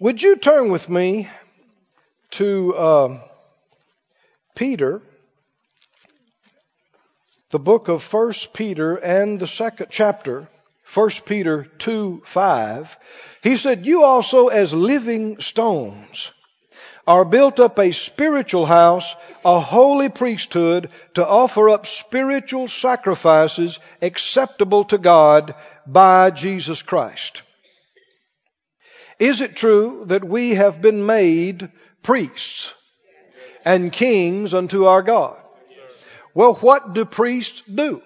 Would you turn with me to uh, Peter, the book of First Peter and the second chapter, First Peter 2 5. He said, You also, as living stones, are built up a spiritual house, a holy priesthood, to offer up spiritual sacrifices acceptable to God by Jesus Christ. Is it true that we have been made priests and kings unto our God? Well, what do priests do?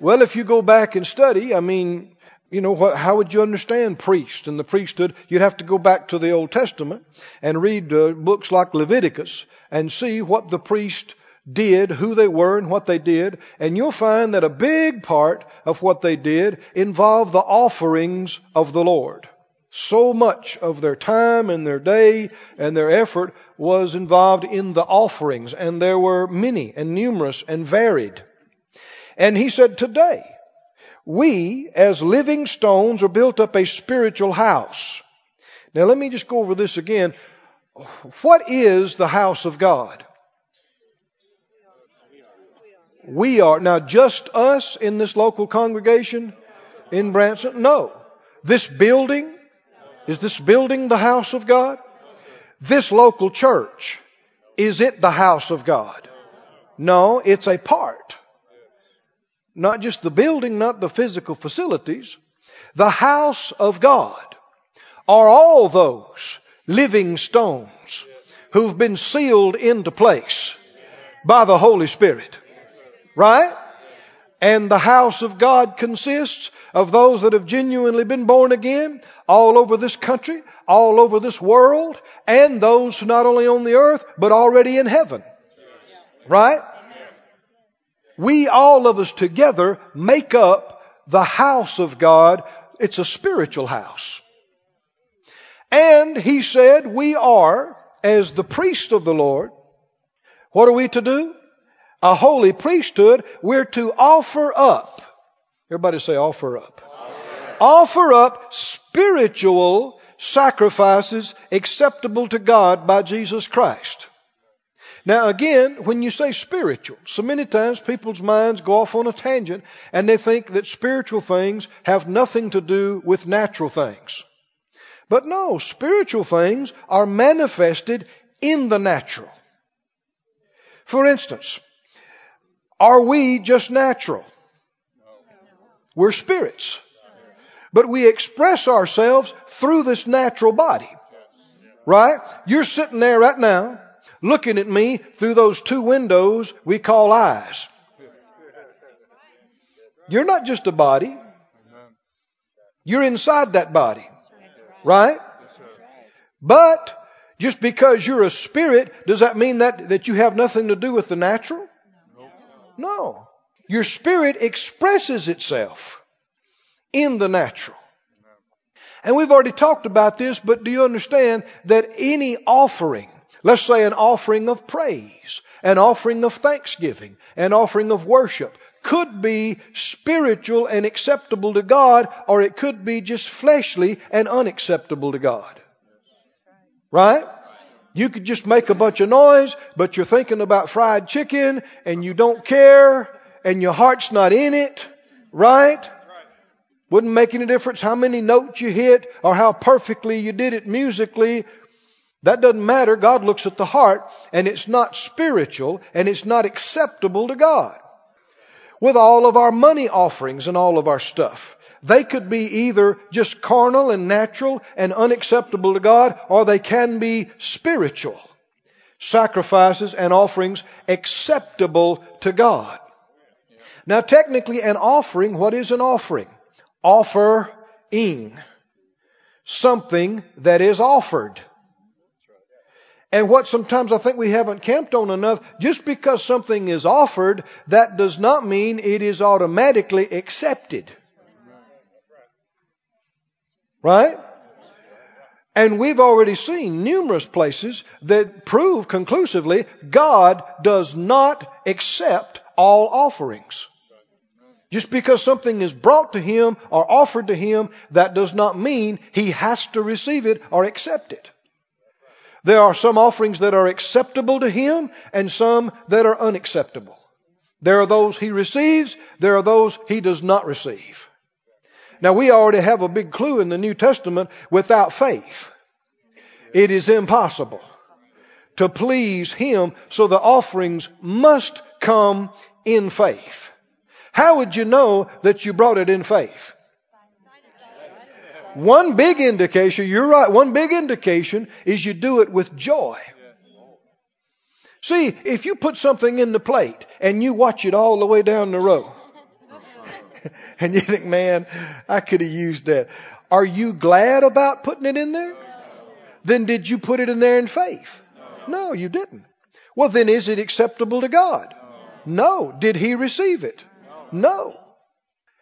Well, if you go back and study, I mean, you know, what, how would you understand priest and the priesthood? You'd have to go back to the Old Testament and read uh, books like Leviticus and see what the priest did, who they were and what they did, and you'll find that a big part of what they did involved the offerings of the Lord. So much of their time and their day and their effort was involved in the offerings, and there were many and numerous and varied. And he said, today, we as living stones are built up a spiritual house. Now let me just go over this again. What is the house of God? We are. Now, just us in this local congregation in Branson? No. This building? Is this building the house of God? This local church, is it the house of God? No, it's a part. Not just the building, not the physical facilities. The house of God are all those living stones who've been sealed into place by the Holy Spirit. Right? And the house of God consists of those that have genuinely been born again all over this country, all over this world, and those not only on the earth, but already in heaven. Right? We all of us together make up the house of God. It's a spiritual house. And he said, we are, as the priest of the Lord, what are we to do? A holy priesthood, we're to offer up. Everybody say offer up. Offer, offer up spiritual sacrifices acceptable to God by Jesus Christ. Now again, when you say spiritual, so many times people's minds go off on a tangent and they think that spiritual things have nothing to do with natural things. But no, spiritual things are manifested in the natural. For instance, are we just natural? We're spirits. But we express ourselves through this natural body. Right? You're sitting there right now looking at me through those two windows we call eyes. You're not just a body. You're inside that body. Right? But just because you're a spirit, does that mean that, that you have nothing to do with the natural? No. Your spirit expresses itself in the natural. And we've already talked about this, but do you understand that any offering, let's say an offering of praise, an offering of thanksgiving, an offering of worship, could be spiritual and acceptable to God, or it could be just fleshly and unacceptable to God. Right? You could just make a bunch of noise, but you're thinking about fried chicken and you don't care and your heart's not in it, right? Wouldn't make any difference how many notes you hit or how perfectly you did it musically. That doesn't matter. God looks at the heart and it's not spiritual and it's not acceptable to God. With all of our money offerings and all of our stuff. They could be either just carnal and natural and unacceptable to God, or they can be spiritual sacrifices and offerings acceptable to God. Now, technically, an offering, what is an offering? Offering. Something that is offered. And what sometimes I think we haven't camped on enough, just because something is offered, that does not mean it is automatically accepted. Right? And we've already seen numerous places that prove conclusively God does not accept all offerings. Just because something is brought to him or offered to him, that does not mean he has to receive it or accept it. There are some offerings that are acceptable to him and some that are unacceptable. There are those he receives, there are those he does not receive. Now we already have a big clue in the New Testament without faith. It is impossible to please him, so the offerings must come in faith. How would you know that you brought it in faith? One big indication, you're right, one big indication is you do it with joy. See, if you put something in the plate and you watch it all the way down the row, and you think, man, I could have used that. Are you glad about putting it in there? Then did you put it in there in faith? No, you didn't. Well, then is it acceptable to God? No. Did he receive it? No.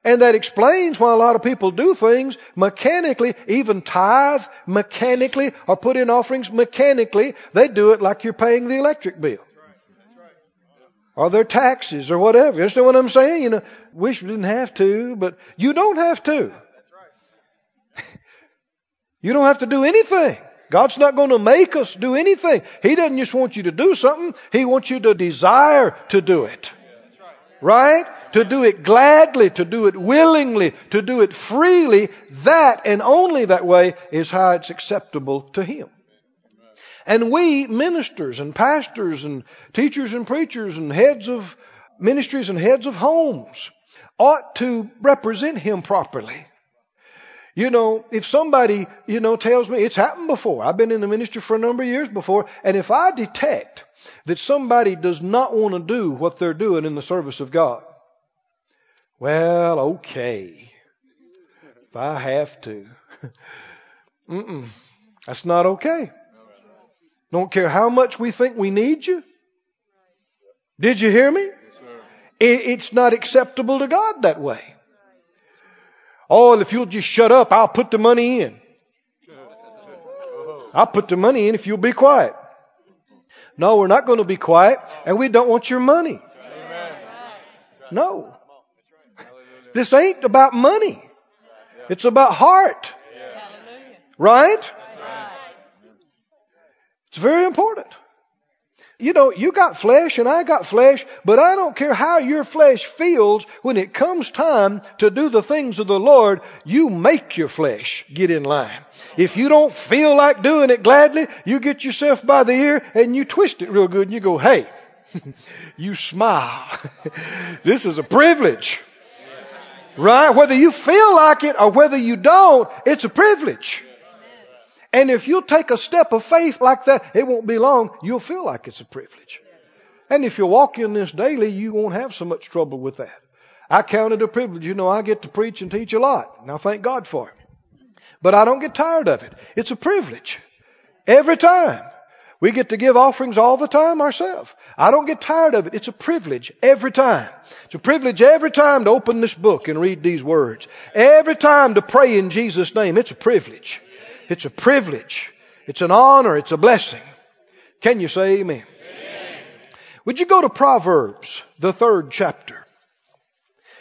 And that explains why a lot of people do things mechanically, even tithe mechanically, or put in offerings mechanically. They do it like you're paying the electric bill. Or their taxes or whatever. You understand what I'm saying? You know, wish we didn't have to, but you don't have to. you don't have to do anything. God's not going to make us do anything. He doesn't just want you to do something. He wants you to desire to do it. Right? To do it gladly, to do it willingly, to do it freely. That and only that way is how it's acceptable to Him. And we, ministers and pastors and teachers and preachers and heads of ministries and heads of homes, ought to represent Him properly. You know, if somebody, you know, tells me, it's happened before. I've been in the ministry for a number of years before, and if I detect that somebody does not want to do what they're doing in the service of God. Well, okay. If I have to. Mm-mm. That's not okay. Don't care how much we think we need you. Did you hear me? it's not acceptable to God that way. Oh, if you'll just shut up, I'll put the money in. I'll put the money in if you'll be quiet. No, we're not going to be quiet, and we don't want your money. No. This ain't about money. It's about heart. Right? It's very important. You know, you got flesh and I got flesh, but I don't care how your flesh feels when it comes time to do the things of the Lord, you make your flesh get in line. If you don't feel like doing it gladly, you get yourself by the ear and you twist it real good and you go, hey, you smile. this is a privilege. Right? Whether you feel like it or whether you don't, it's a privilege. And if you take a step of faith like that, it won't be long, you'll feel like it's a privilege. And if you walk in this daily, you won't have so much trouble with that. I count it a privilege. You know, I get to preach and teach a lot. Now thank God for it. But I don't get tired of it. It's a privilege. Every time. We get to give offerings all the time ourselves. I don't get tired of it. It's a privilege every time. It's a privilege every time to open this book and read these words. Every time to pray in Jesus' name. It's a privilege. It's a privilege. It's an honor. It's a blessing. Can you say amen? amen? Would you go to Proverbs, the third chapter?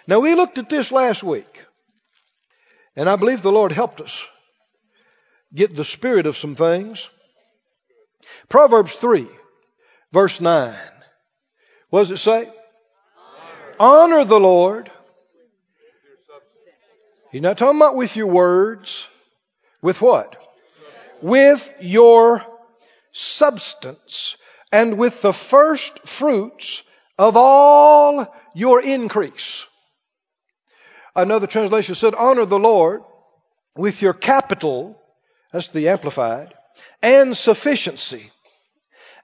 Now we looked at this last week, and I believe the Lord helped us get the spirit of some things. Proverbs 3, verse 9. What does it say? Honor, Honor the Lord. He's not talking about with your words. With what? With your substance and with the first fruits of all your increase. Another translation said, honor the Lord with your capital, that's the amplified, and sufficiency,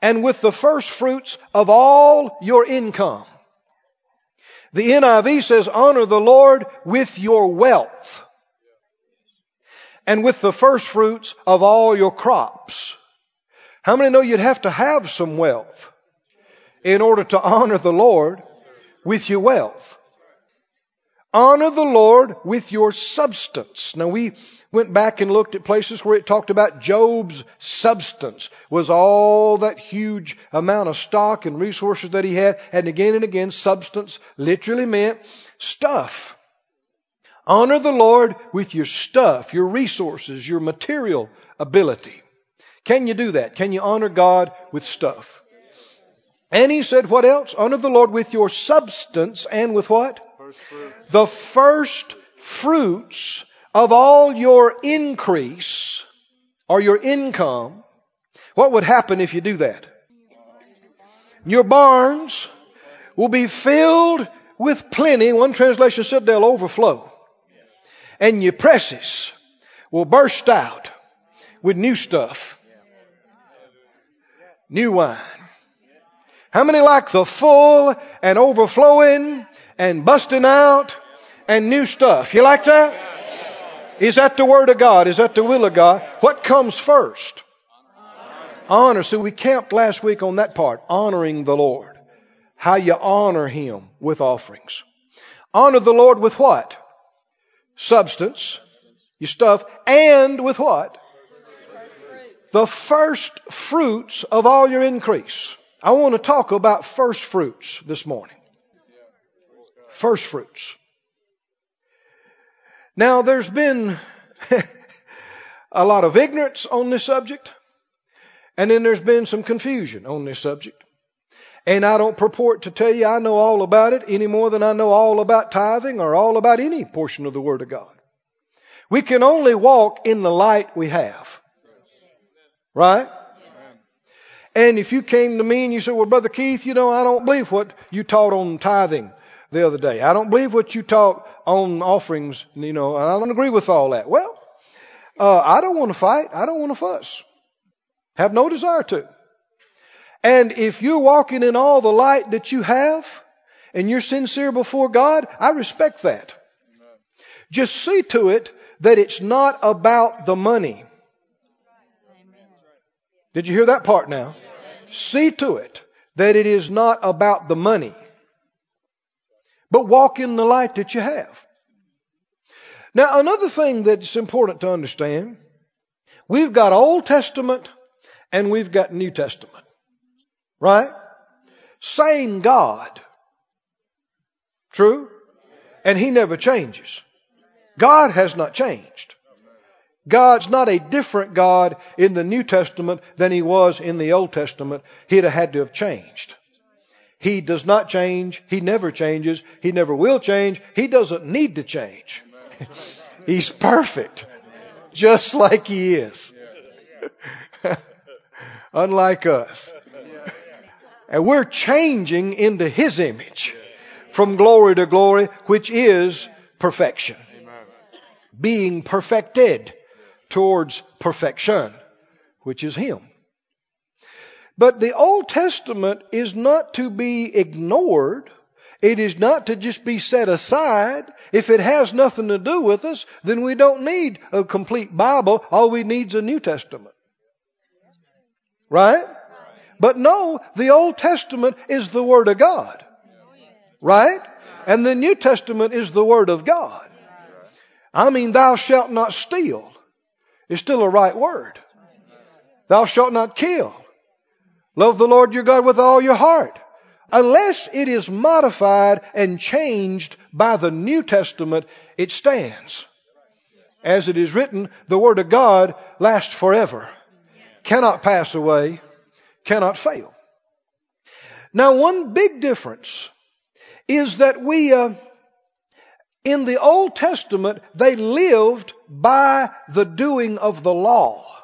and with the first fruits of all your income. The NIV says, honor the Lord with your wealth and with the first fruits of all your crops. How many know you'd have to have some wealth in order to honor the Lord with your wealth? Honor the Lord with your substance. Now we went back and looked at places where it talked about Job's substance was all that huge amount of stock and resources that he had. And again and again, substance literally meant stuff. Honor the Lord with your stuff, your resources, your material ability. Can you do that? Can you honor God with stuff? And he said, what else? Honor the Lord with your substance and with what? First. The first fruits of all your increase or your income. What would happen if you do that? Your barns will be filled with plenty. One translation said they'll overflow. And your presses will burst out with new stuff. New wine. How many like the full and overflowing and busting out and new stuff? You like that? Is that the Word of God? Is that the will of God? What comes first? Honor. So we camped last week on that part. Honoring the Lord. How you honor Him with offerings. Honor the Lord with what? Substance. Your stuff. And with what? The first fruits of all your increase. I want to talk about first fruits this morning. First fruits. Now, there's been a lot of ignorance on this subject, and then there's been some confusion on this subject. And I don't purport to tell you I know all about it any more than I know all about tithing or all about any portion of the Word of God. We can only walk in the light we have. Right? And if you came to me and you said, well, Brother Keith, you know, I don't believe what you taught on tithing the other day. I don't believe what you taught on offerings, you know, I don't agree with all that. Well, uh, I don't want to fight. I don't want to fuss. Have no desire to. And if you're walking in all the light that you have and you're sincere before God, I respect that. Just see to it that it's not about the money. Did you hear that part now? See to it that it is not about the money, but walk in the light that you have. Now, another thing that's important to understand, we've got Old Testament and we've got New Testament. Right? Same God. True? And He never changes. God has not changed. God's not a different God in the New Testament than He was in the Old Testament. He'd have had to have changed. He does not change. He never changes. He never will change. He doesn't need to change. He's perfect. Just like He is. Unlike us. And we're changing into His image from glory to glory, which is perfection. Being perfected towards perfection, which is Him. But the Old Testament is not to be ignored. It is not to just be set aside. If it has nothing to do with us, then we don't need a complete Bible. All we need is a New Testament. Right? But no, the Old Testament is the Word of God. Right? And the New Testament is the Word of God. I mean, thou shalt not steal is still a right word. Thou shalt not kill. Love the Lord your God with all your heart. Unless it is modified and changed by the New Testament, it stands. As it is written, the Word of God lasts forever, cannot pass away, cannot fail. Now, one big difference is that we, uh, in the Old Testament, they lived by the doing of the law.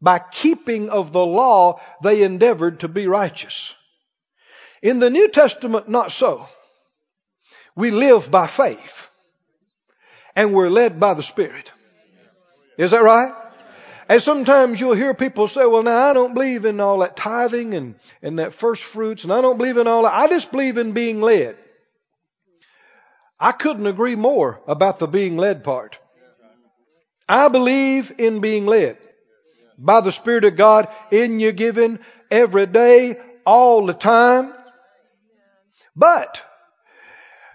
By keeping of the law, they endeavored to be righteous. In the New Testament, not so. We live by faith. And we're led by the Spirit. Is that right? And sometimes you'll hear people say, well, now I don't believe in all that tithing and, and that first fruits, and I don't believe in all that. I just believe in being led. I couldn't agree more about the being led part. I believe in being led by the Spirit of God in your giving every day, all the time. But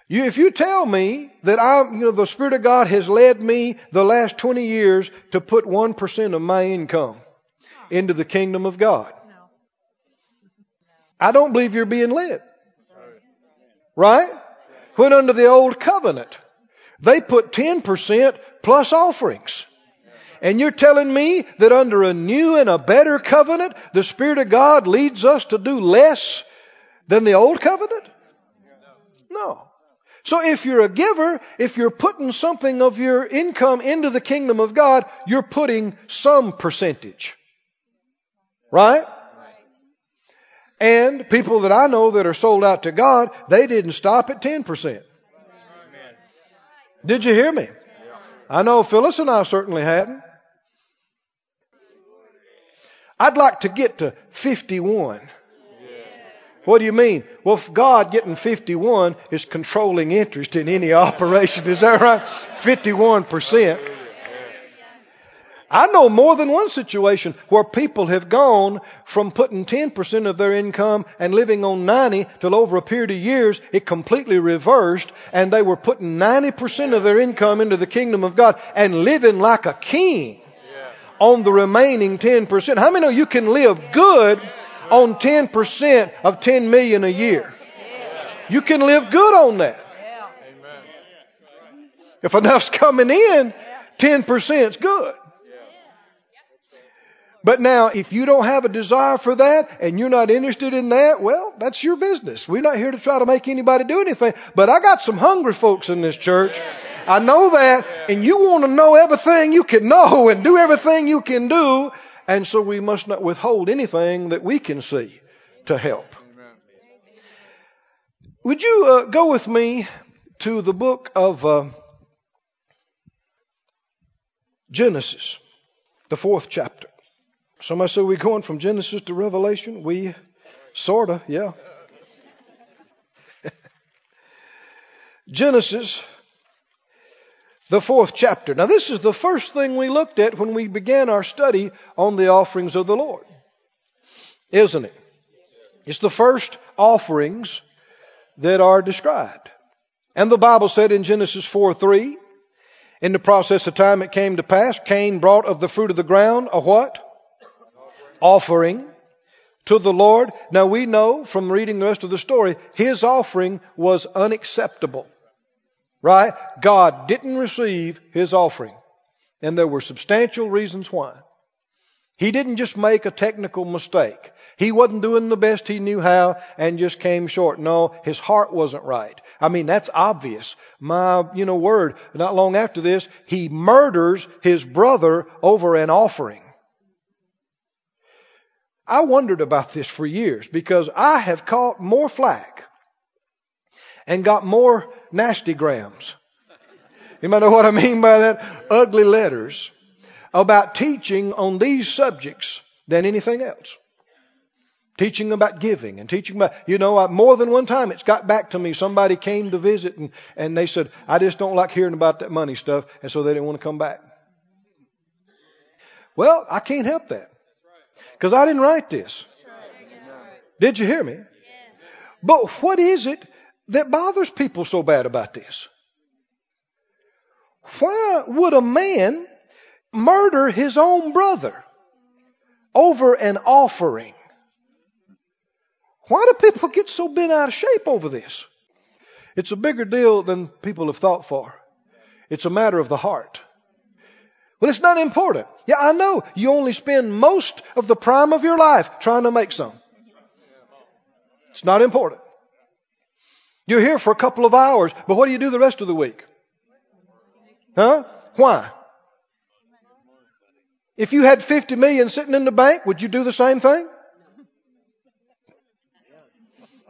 you, if you tell me that I, you know, the Spirit of God has led me the last 20 years to put 1% of my income into the kingdom of God, I don't believe you're being led. Right? When under the old covenant, they put 10% plus offerings. And you're telling me that under a new and a better covenant, the Spirit of God leads us to do less than the old covenant? No. So if you're a giver, if you're putting something of your income into the kingdom of God, you're putting some percentage. Right? And people that I know that are sold out to God, they didn't stop at 10%. Did you hear me? I know Phyllis and I certainly hadn't. I'd like to get to 51. What do you mean? Well, God getting 51 is controlling interest in any operation. Is that right? 51%. I know more than one situation where people have gone from putting 10% of their income and living on 90 till over a period of years it completely reversed and they were putting 90% of their income into the kingdom of God and living like a king on the remaining 10%. How many know you can live good on 10% of 10 million a year? You can live good on that. If enough's coming in, 10% is good. But now, if you don't have a desire for that and you're not interested in that, well, that's your business. We're not here to try to make anybody do anything. But I got some hungry folks in this church. I know that, and you want to know everything you can know and do everything you can do, and so we must not withhold anything that we can see to help. Would you uh, go with me to the book of uh, Genesis, the fourth chapter? Somebody said we're going from Genesis to Revelation. We sorta, yeah. Genesis, the fourth chapter. Now, this is the first thing we looked at when we began our study on the offerings of the Lord, isn't it? It's the first offerings that are described. And the Bible said in Genesis 4 3, in the process of time it came to pass, Cain brought of the fruit of the ground a what? offering to the Lord. Now we know from reading the rest of the story, his offering was unacceptable. Right? God didn't receive his offering. And there were substantial reasons why. He didn't just make a technical mistake. He wasn't doing the best he knew how and just came short. No, his heart wasn't right. I mean, that's obvious. My, you know, word, not long after this, he murders his brother over an offering. I wondered about this for years because I have caught more flack and got more nasty grams. You might know what I mean by that? Ugly letters about teaching on these subjects than anything else. Teaching about giving and teaching about, you know, more than one time it's got back to me. Somebody came to visit and, and they said, I just don't like hearing about that money stuff. And so they didn't want to come back. Well, I can't help that. Because I didn't write this. Did you hear me? But what is it that bothers people so bad about this? Why would a man murder his own brother over an offering? Why do people get so bent out of shape over this? It's a bigger deal than people have thought for. It's a matter of the heart. Well, it's not important. Yeah, I know. You only spend most of the prime of your life trying to make some. It's not important. You're here for a couple of hours, but what do you do the rest of the week? Huh? Why? If you had 50 million sitting in the bank, would you do the same thing?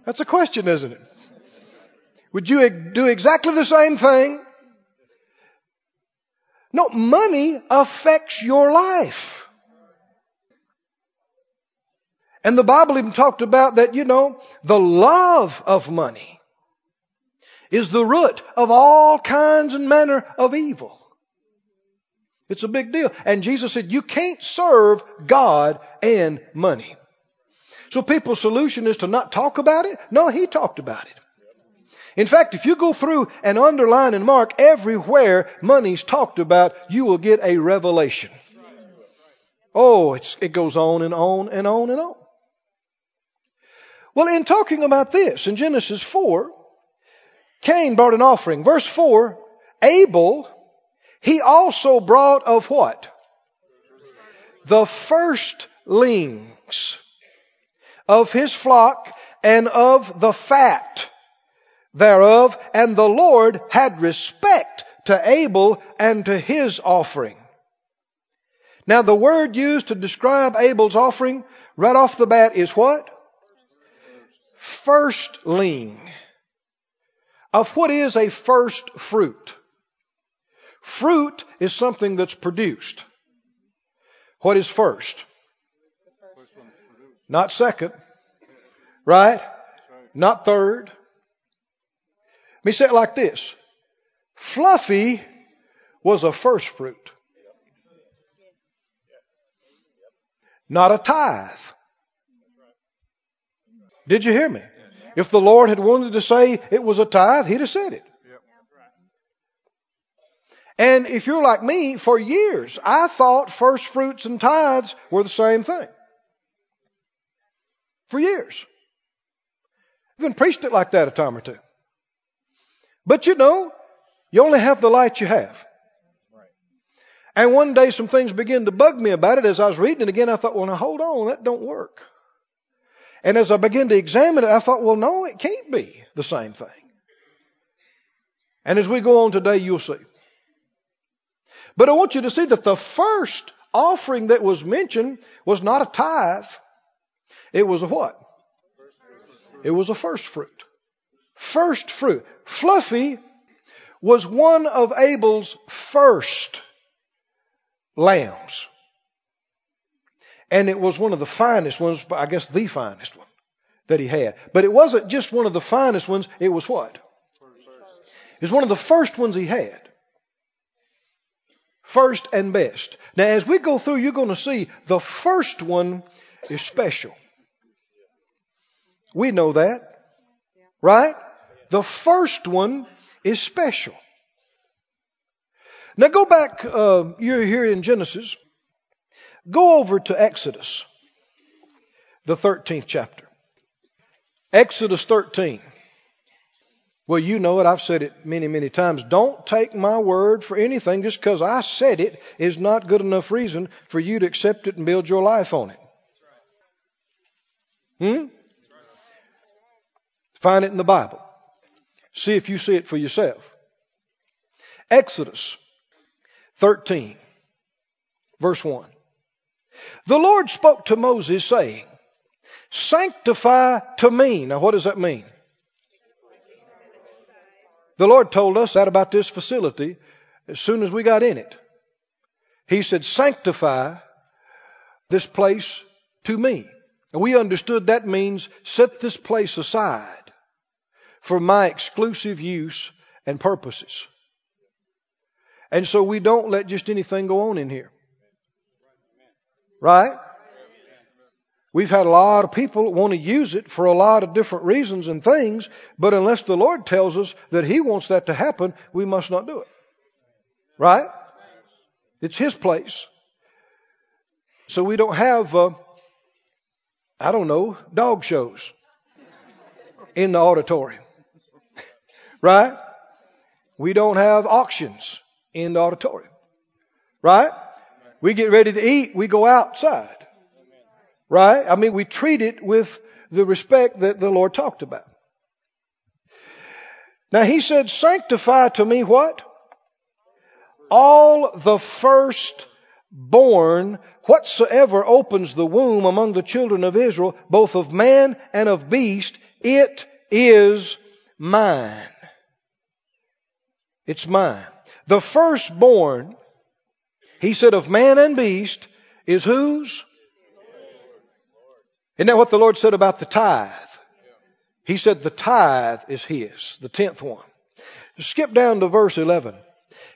That's a question, isn't it? Would you do exactly the same thing no, money affects your life. And the Bible even talked about that, you know, the love of money is the root of all kinds and manner of evil. It's a big deal. And Jesus said, you can't serve God and money. So people's solution is to not talk about it? No, he talked about it. In fact, if you go through and underline and mark everywhere money's talked about, you will get a revelation. Oh, it goes on and on and on and on. Well, in talking about this, in Genesis 4, Cain brought an offering. Verse 4, Abel, he also brought of what? The firstlings of his flock and of the fat thereof, and the Lord had respect to Abel and to his offering. Now the word used to describe Abel's offering right off the bat is what? Firstling. Of what is a first fruit? Fruit is something that's produced. What is first? Not second. Right? Not third. Let me say it like this. Fluffy was a first fruit. Not a tithe. Did you hear me? If the Lord had wanted to say it was a tithe, He'd have said it. And if you're like me, for years, I thought first fruits and tithes were the same thing. For years. Even preached it like that a time or two. But you know, you only have the light you have. And one day some things began to bug me about it. As I was reading it again, I thought, well, now hold on, that don't work. And as I began to examine it, I thought, well, no, it can't be the same thing. And as we go on today, you'll see. But I want you to see that the first offering that was mentioned was not a tithe. It was a what? It was a first fruit. First fruit. Fluffy was one of Abel's first lambs. And it was one of the finest ones, I guess the finest one that he had. But it wasn't just one of the finest ones, it was what? It was one of the first ones he had. First and best. Now, as we go through, you're going to see the first one is special. We know that. Right? The first one is special. Now go back, uh, you're here in Genesis. Go over to Exodus, the 13th chapter. Exodus 13. Well, you know it. I've said it many, many times. Don't take my word for anything. Just because I said it is not good enough reason for you to accept it and build your life on it. Hmm? Find it in the Bible. See if you see it for yourself. Exodus 13, verse 1. The Lord spoke to Moses, saying, Sanctify to me. Now, what does that mean? The Lord told us that about this facility as soon as we got in it. He said, Sanctify this place to me. And we understood that means set this place aside for my exclusive use and purposes. And so we don't let just anything go on in here. Right? We've had a lot of people want to use it for a lot of different reasons and things, but unless the Lord tells us that He wants that to happen, we must not do it. Right? It's His place. So we don't have, uh, I don't know, dog shows in the auditorium. right? We don't have auctions in the auditorium. Right? We get ready to eat, we go outside. Right? I mean, we treat it with the respect that the Lord talked about. Now he said, sanctify to me what? All the first born whatsoever opens the womb among the children of Israel, both of man and of beast, it is mine. It's mine. The firstborn, he said, of man and beast is whose? Isn't that what the Lord said about the tithe? He said the tithe is his, the tenth one. Skip down to verse 11.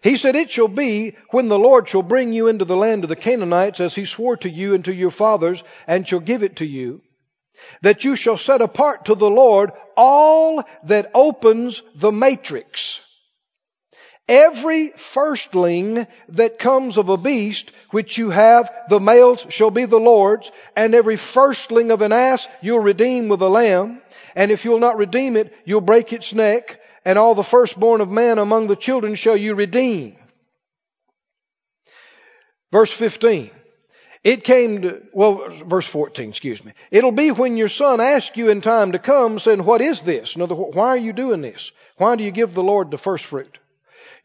He said, It shall be when the Lord shall bring you into the land of the Canaanites as he swore to you and to your fathers and shall give it to you, that you shall set apart to the Lord all that opens the matrix Every firstling that comes of a beast which you have, the males shall be the Lord's, and every firstling of an ass you'll redeem with a lamb, and if you'll not redeem it, you'll break its neck, and all the firstborn of man among the children shall you redeem. Verse 15. It came to, well, verse 14, excuse me. It'll be when your son asks you in time to come, saying, What is this? In other words, why are you doing this? Why do you give the Lord the first fruit?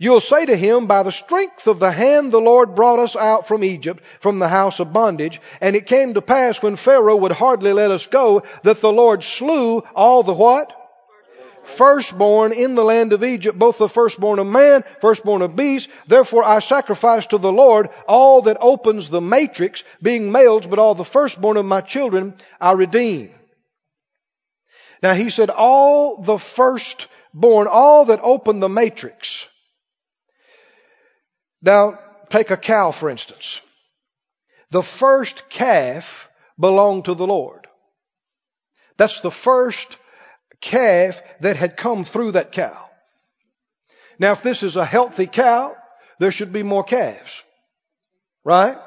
You'll say to him, By the strength of the hand the Lord brought us out from Egypt, from the house of bondage. And it came to pass when Pharaoh would hardly let us go, that the Lord slew all the what? firstborn in the land of Egypt, both the firstborn of man, firstborn of beast. Therefore I sacrifice to the Lord all that opens the matrix, being males, but all the firstborn of my children I redeem. Now he said, all the firstborn, all that open the matrix. Now, take a cow, for instance. The first calf belonged to the Lord. That's the first calf that had come through that cow. Now, if this is a healthy cow, there should be more calves. Right?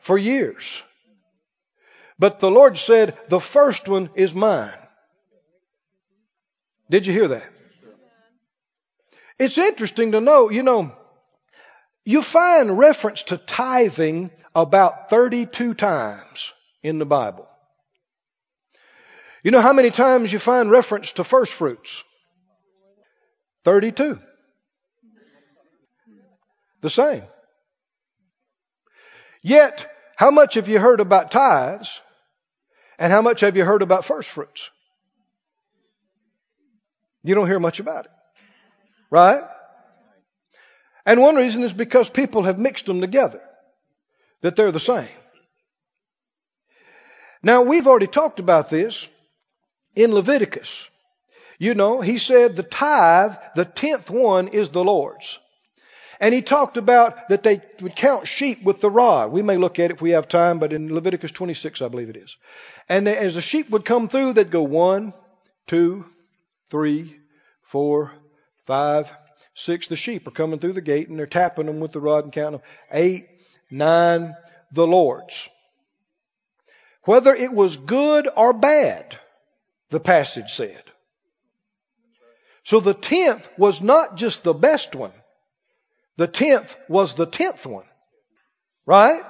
For years. But the Lord said, the first one is mine. Did you hear that? It's interesting to know, you know, you find reference to tithing about 32 times in the Bible. You know how many times you find reference to first fruits? 32. The same. Yet, how much have you heard about tithes? And how much have you heard about first fruits? You don't hear much about it. Right? And one reason is because people have mixed them together. That they're the same. Now, we've already talked about this in Leviticus. You know, he said the tithe, the tenth one, is the Lord's. And he talked about that they would count sheep with the rod. We may look at it if we have time, but in Leviticus 26, I believe it is. And as the sheep would come through, they'd go one, two, three, four, five, six. The sheep are coming through the gate and they're tapping them with the rod and counting them. Eight, nine, the Lord's. Whether it was good or bad, the passage said. So the tenth was not just the best one. The tenth was the tenth one. Right?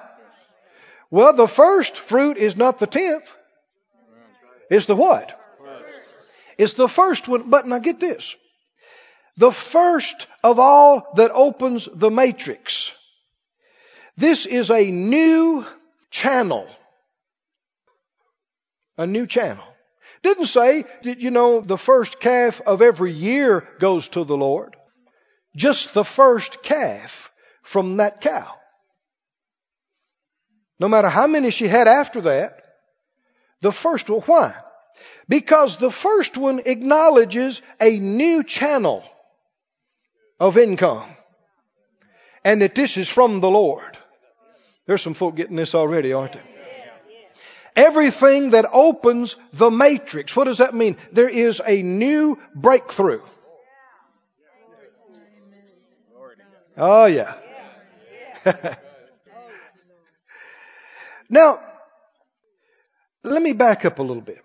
Well, the first fruit is not the tenth. It's the what? It's the first one. But now get this. The first of all that opens the matrix. This is a new channel. A new channel. Didn't say that, you know, the first calf of every year goes to the Lord. Just the first calf from that cow. No matter how many she had after that, the first one, why? Because the first one acknowledges a new channel of income. And that this is from the Lord. There's some folk getting this already, aren't they? Everything that opens the matrix. What does that mean? There is a new breakthrough. Oh, yeah. now, let me back up a little bit.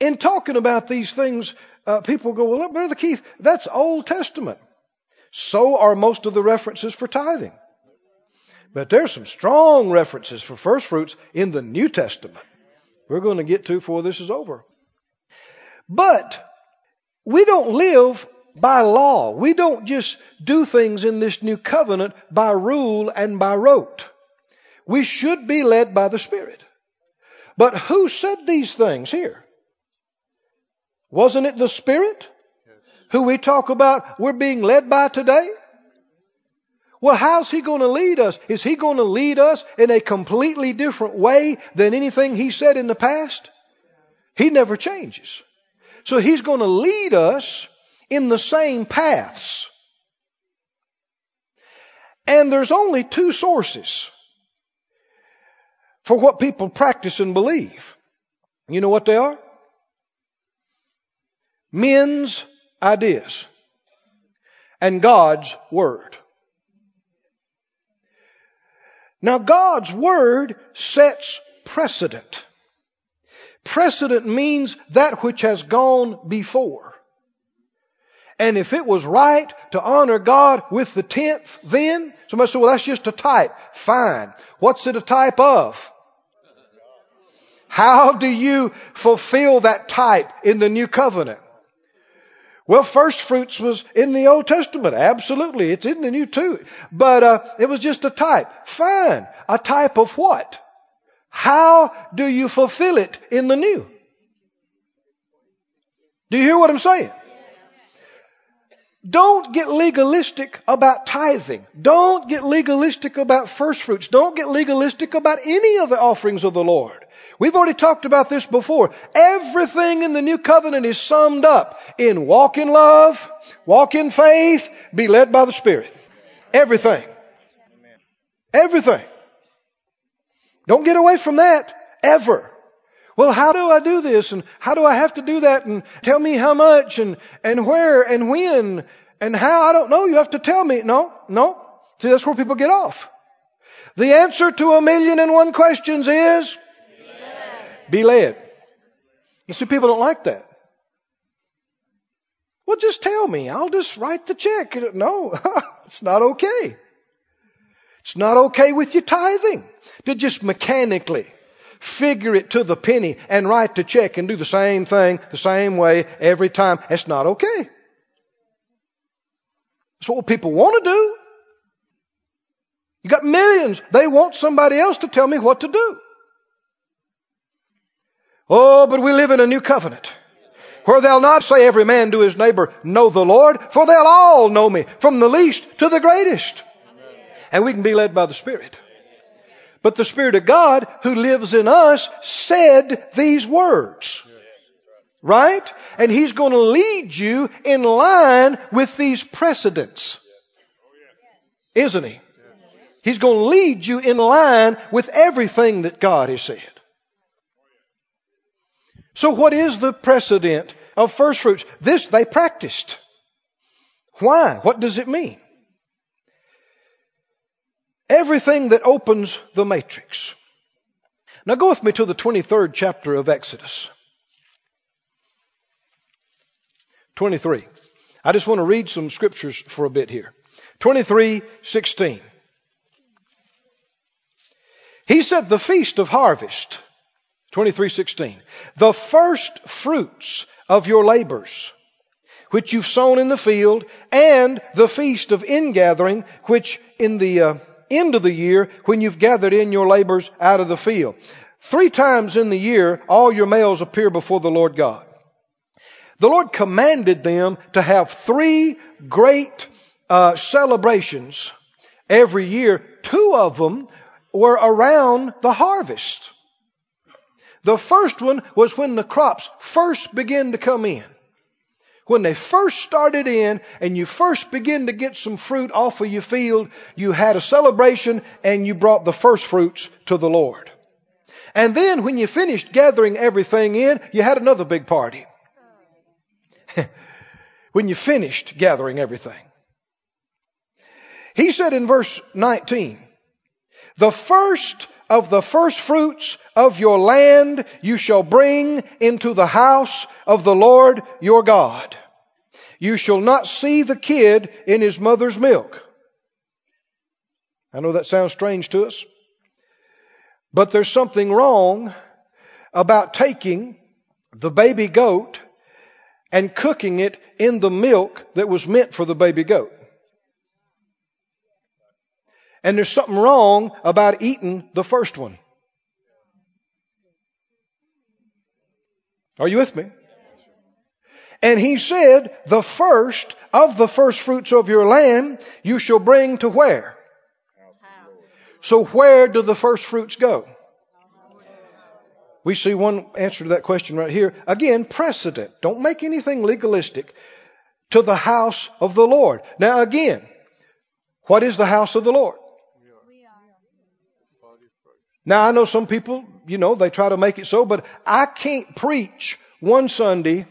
In talking about these things, uh, people go, well, look, Brother Keith, that's Old Testament. So are most of the references for tithing. But there's some strong references for first fruits in the New Testament. We're going to get to before this is over. But we don't live by law. We don't just do things in this new covenant by rule and by rote. We should be led by the Spirit. But who said these things here? Wasn't it the Spirit who we talk about we're being led by today? Well, how's he going to lead us? Is he going to lead us in a completely different way than anything he said in the past? He never changes. So he's going to lead us in the same paths. And there's only two sources for what people practice and believe. You know what they are? Men's ideas and God's Word. Now God's Word sets precedent. Precedent means that which has gone before. And if it was right to honor God with the tenth then, somebody said, well, that's just a type. Fine. What's it a type of? How do you fulfill that type in the new covenant? Well, first fruits was in the Old Testament. Absolutely. It's in the New too. But, uh, it was just a type. Fine. A type of what? How do you fulfill it in the New? Do you hear what I'm saying? Don't get legalistic about tithing. Don't get legalistic about first fruits. Don't get legalistic about any of the offerings of the Lord. We've already talked about this before. Everything in the new covenant is summed up in walk in love, walk in faith, be led by the Spirit. Everything. Everything. Don't get away from that ever. Well, how do I do this? And how do I have to do that? And tell me how much and, and where and when and how? I don't know. You have to tell me. No, no. See, that's where people get off. The answer to a million and one questions is be led. You see, people don't like that. Well, just tell me. I'll just write the check. No, it's not okay. It's not okay with your tithing to just mechanically figure it to the penny and write the check and do the same thing the same way every time. It's not okay. That's what people want to do. You got millions. They want somebody else to tell me what to do. Oh, but we live in a new covenant where they'll not say every man to his neighbor, know the Lord, for they'll all know me, from the least to the greatest. And we can be led by the Spirit. But the Spirit of God who lives in us said these words. Right? And He's going to lead you in line with these precedents. Isn't He? He's going to lead you in line with everything that God has said. So what is the precedent of first fruits? This they practiced. Why? What does it mean? Everything that opens the matrix. Now go with me to the 23rd chapter of Exodus. 23. I just want to read some scriptures for a bit here. 23, 16. He said the feast of harvest 23:16 The first fruits of your labors which you've sown in the field and the feast of ingathering which in the uh, end of the year when you've gathered in your labors out of the field. Three times in the year all your males appear before the Lord God. The Lord commanded them to have three great uh, celebrations every year. Two of them were around the harvest. The first one was when the crops first began to come in. When they first started in and you first begin to get some fruit off of your field, you had a celebration and you brought the first fruits to the Lord. And then when you finished gathering everything in, you had another big party. when you finished gathering everything. He said in verse 19, the first of the first fruits of your land you shall bring into the house of the Lord your God. You shall not see the kid in his mother's milk. I know that sounds strange to us, but there's something wrong about taking the baby goat and cooking it in the milk that was meant for the baby goat. And there's something wrong about eating the first one. Are you with me? And he said, the first of the first fruits of your land you shall bring to where? So where do the first fruits go? We see one answer to that question right here. Again, precedent. Don't make anything legalistic. To the house of the Lord. Now again, what is the house of the Lord? Now I know some people, you know, they try to make it so, but I can't preach one Sunday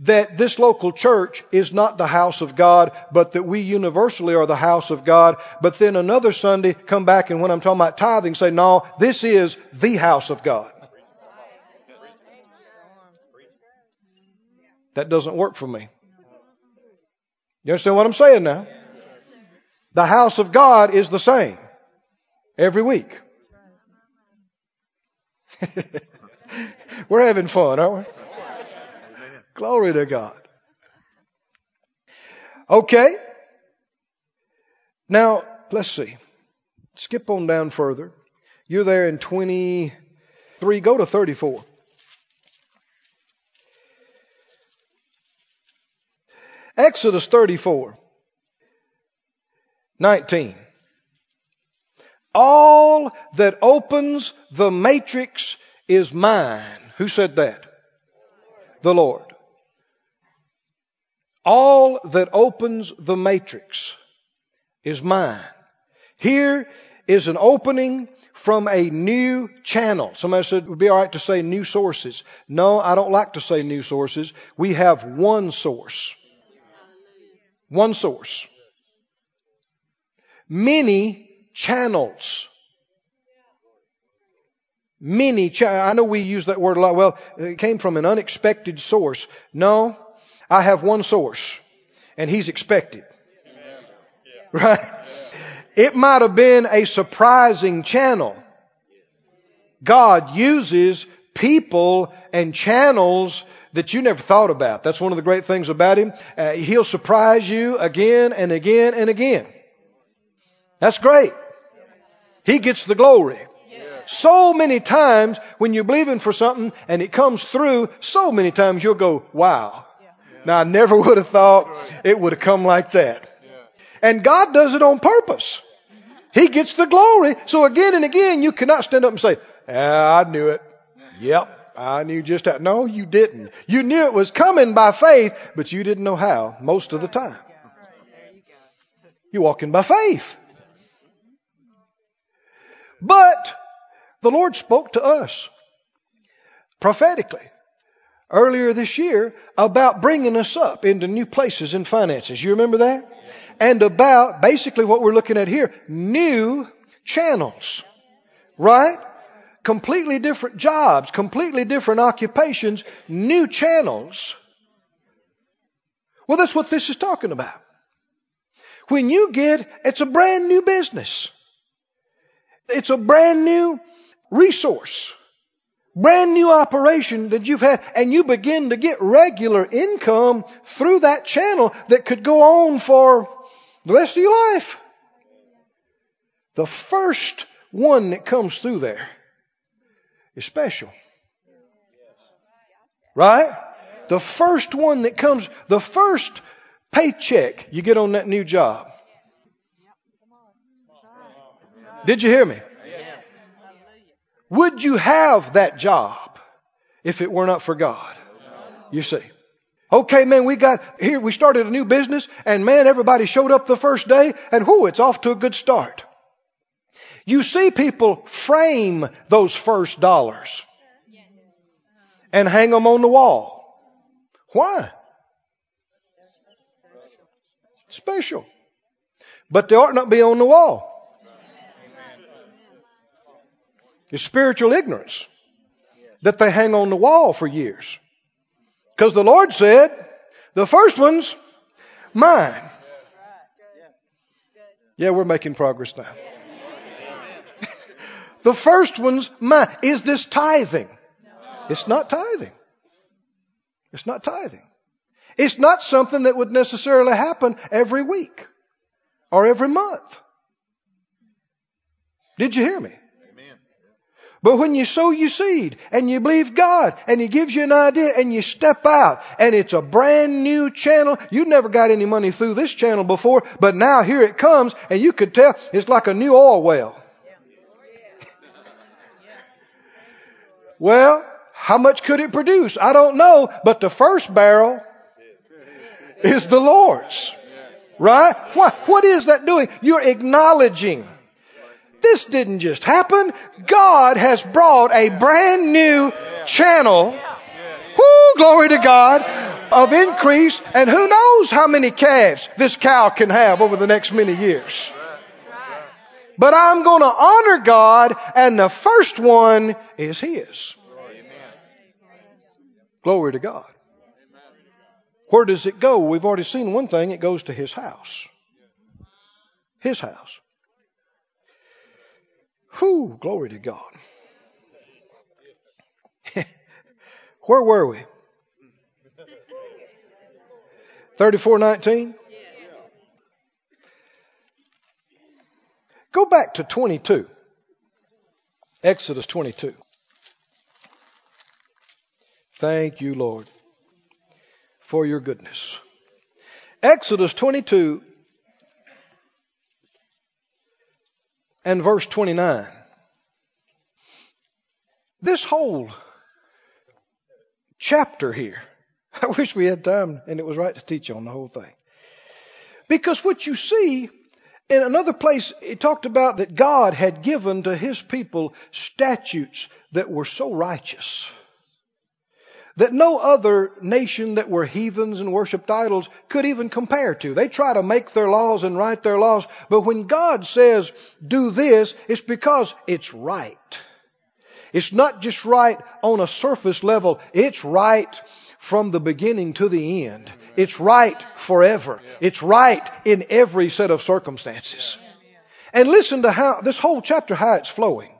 that this local church is not the house of God, but that we universally are the house of God. But then another Sunday come back and when I'm talking about tithing say, no, this is the house of God. That doesn't work for me. You understand what I'm saying now? The house of God is the same every week. We're having fun, aren't we? Glory to God. Okay. Now, let's see. Skip on down further. You're there in 23. Go to 34. Exodus 34. 19. All that opens the matrix is mine. Who said that? The Lord. All that opens the matrix is mine. Here is an opening from a new channel. Somebody said it would be alright to say new sources. No, I don't like to say new sources. We have one source. One source many channels. Many, cha- I know we use that word a lot. Well, it came from an unexpected source. No, I have one source, and he's expected. Right? It might have been a surprising channel. God uses people and channels that you never thought about. That's one of the great things about Him. Uh, he'll surprise you again and again and again. That's great. He gets the glory. So many times when you're believing for something and it comes through, so many times you'll go, wow. Now I never would have thought it would have come like that. And God does it on purpose. He gets the glory. So again and again you cannot stand up and say, ah, I knew it. Yep. I knew just that. No, you didn't. You knew it was coming by faith, but you didn't know how most of the time. You're walking by faith. But the Lord spoke to us prophetically earlier this year about bringing us up into new places in finances. You remember that? And about basically what we're looking at here, new channels. Right? Completely different jobs, completely different occupations, new channels. Well, that's what this is talking about. When you get, it's a brand new business. It's a brand new resource, brand new operation that you've had, and you begin to get regular income through that channel that could go on for the rest of your life. The first one that comes through there is special. Right? The first one that comes, the first paycheck you get on that new job Did you hear me? Would you have that job if it were not for God? You see. Okay, man, we got here, we started a new business and man, everybody showed up the first day and whoo, it's off to a good start. You see people frame those first dollars and hang them on the wall. Why? Special. But they ought not be on the wall. Is spiritual ignorance that they hang on the wall for years. Because the Lord said, the first one's mine. Yeah, we're making progress now. the first one's mine. Is this tithing? It's not tithing. It's not tithing. It's not something that would necessarily happen every week or every month. Did you hear me? But when you sow your seed and you believe God and He gives you an idea and you step out and it's a brand new channel, you never got any money through this channel before, but now here it comes and you could tell it's like a new oil well. well, how much could it produce? I don't know, but the first barrel is the Lord's. Right? What, what is that doing? You're acknowledging this didn't just happen. God has brought a brand new channel. Whoo, glory to God of increase and who knows how many calves this cow can have over the next many years. But I'm going to honor God and the first one is His. Glory to God. Where does it go? We've already seen one thing. It goes to his house. His house. Whew, glory to God. Where were we? 3419? Go back to 22. Exodus 22. Thank you, Lord, for your goodness. Exodus 22 and verse 29. This whole chapter here, I wish we had time and it was right to teach on the whole thing. Because what you see in another place, it talked about that God had given to his people statutes that were so righteous that no other nation that were heathens and worshipped idols could even compare to. They try to make their laws and write their laws, but when God says, do this, it's because it's right. It's not just right on a surface level, it's right from the beginning to the end. It's right forever. It's right in every set of circumstances. And listen to how, this whole chapter, how it's flowing.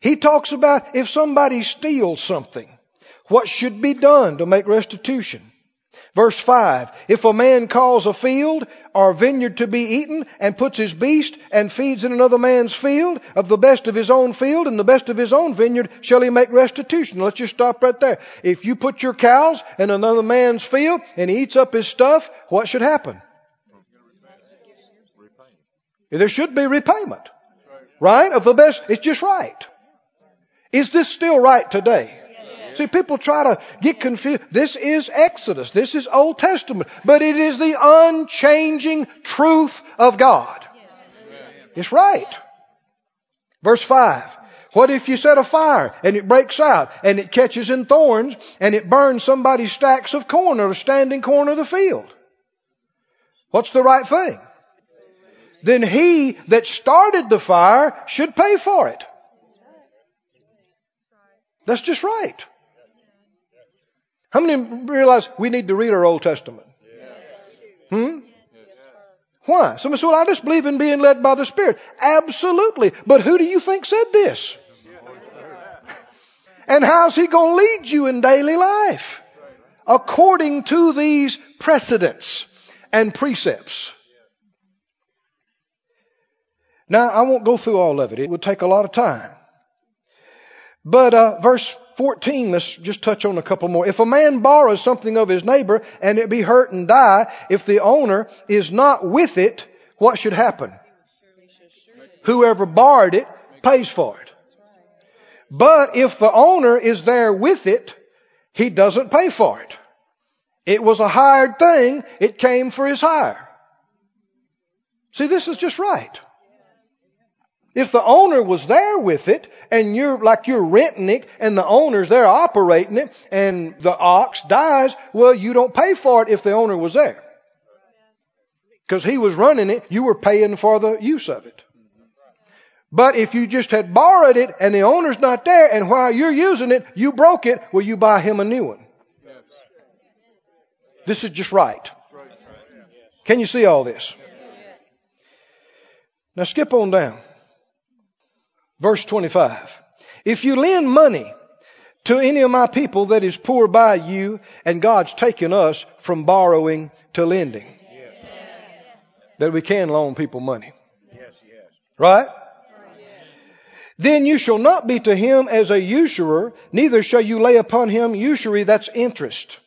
He talks about if somebody steals something, what should be done to make restitution? Verse 5, if a man calls a field or vineyard to be eaten and puts his beast and feeds in another man's field of the best of his own field and the best of his own vineyard, shall he make restitution? Let's just stop right there. If you put your cows in another man's field and he eats up his stuff, what should happen? There should be repayment. Right? Of the best. It's just right. Is this still right today? See, people try to get confused. This is Exodus. This is Old Testament. But it is the unchanging truth of God. It's right. Verse 5. What if you set a fire and it breaks out and it catches in thorns and it burns somebody's stacks of corn or standing corn of the field? What's the right thing? Then he that started the fire should pay for it. That's just right. How many realize we need to read our Old Testament? Hmm? Why? Somebody said, well, I just believe in being led by the Spirit. Absolutely. But who do you think said this? And how's he going to lead you in daily life? According to these precedents and precepts. Now, I won't go through all of it. It would take a lot of time. But uh, verse 14, let's just touch on a couple more. If a man borrows something of his neighbor and it be hurt and die, if the owner is not with it, what should happen? Whoever borrowed it pays for it. But if the owner is there with it, he doesn't pay for it. It was a hired thing. It came for his hire. See, this is just right. If the owner was there with it and you're like you're renting it and the owner's there operating it and the ox dies, well, you don't pay for it if the owner was there. Because he was running it, you were paying for the use of it. But if you just had borrowed it and the owner's not there and while you're using it, you broke it, well, you buy him a new one. This is just right. Can you see all this? Now skip on down. Verse 25. If you lend money to any of my people that is poor by you, and God's taken us from borrowing to lending. Yes. That we can loan people money. Yes, yes. Right? Then you shall not be to him as a usurer, neither shall you lay upon him usury, that's interest.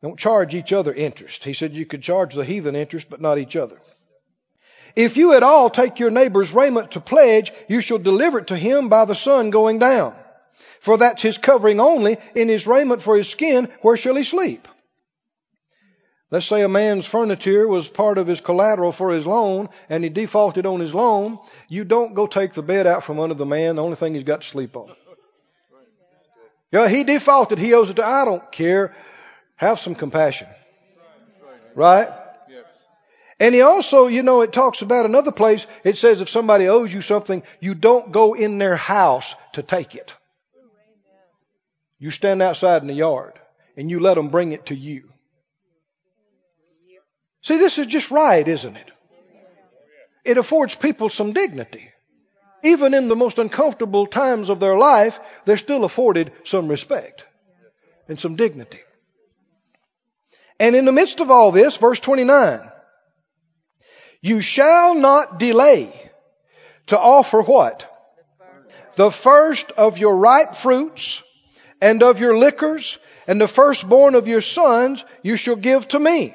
Don't charge each other interest. He said you could charge the heathen interest, but not each other. If you at all take your neighbor's raiment to pledge, you shall deliver it to him by the sun going down. For that's his covering only. In his raiment for his skin, where shall he sleep? Let's say a man's furniture was part of his collateral for his loan and he defaulted on his loan. You don't go take the bed out from under the man. The only thing he's got to sleep on. Yeah, he defaulted. He owes it to, I don't care. Have some compassion. Right? And he also, you know, it talks about another place. It says if somebody owes you something, you don't go in their house to take it. You stand outside in the yard and you let them bring it to you. See, this is just right, isn't it? It affords people some dignity. Even in the most uncomfortable times of their life, they're still afforded some respect and some dignity. And in the midst of all this, verse 29, you shall not delay to offer what? The first of your ripe fruits and of your liquors and the firstborn of your sons you shall give to me.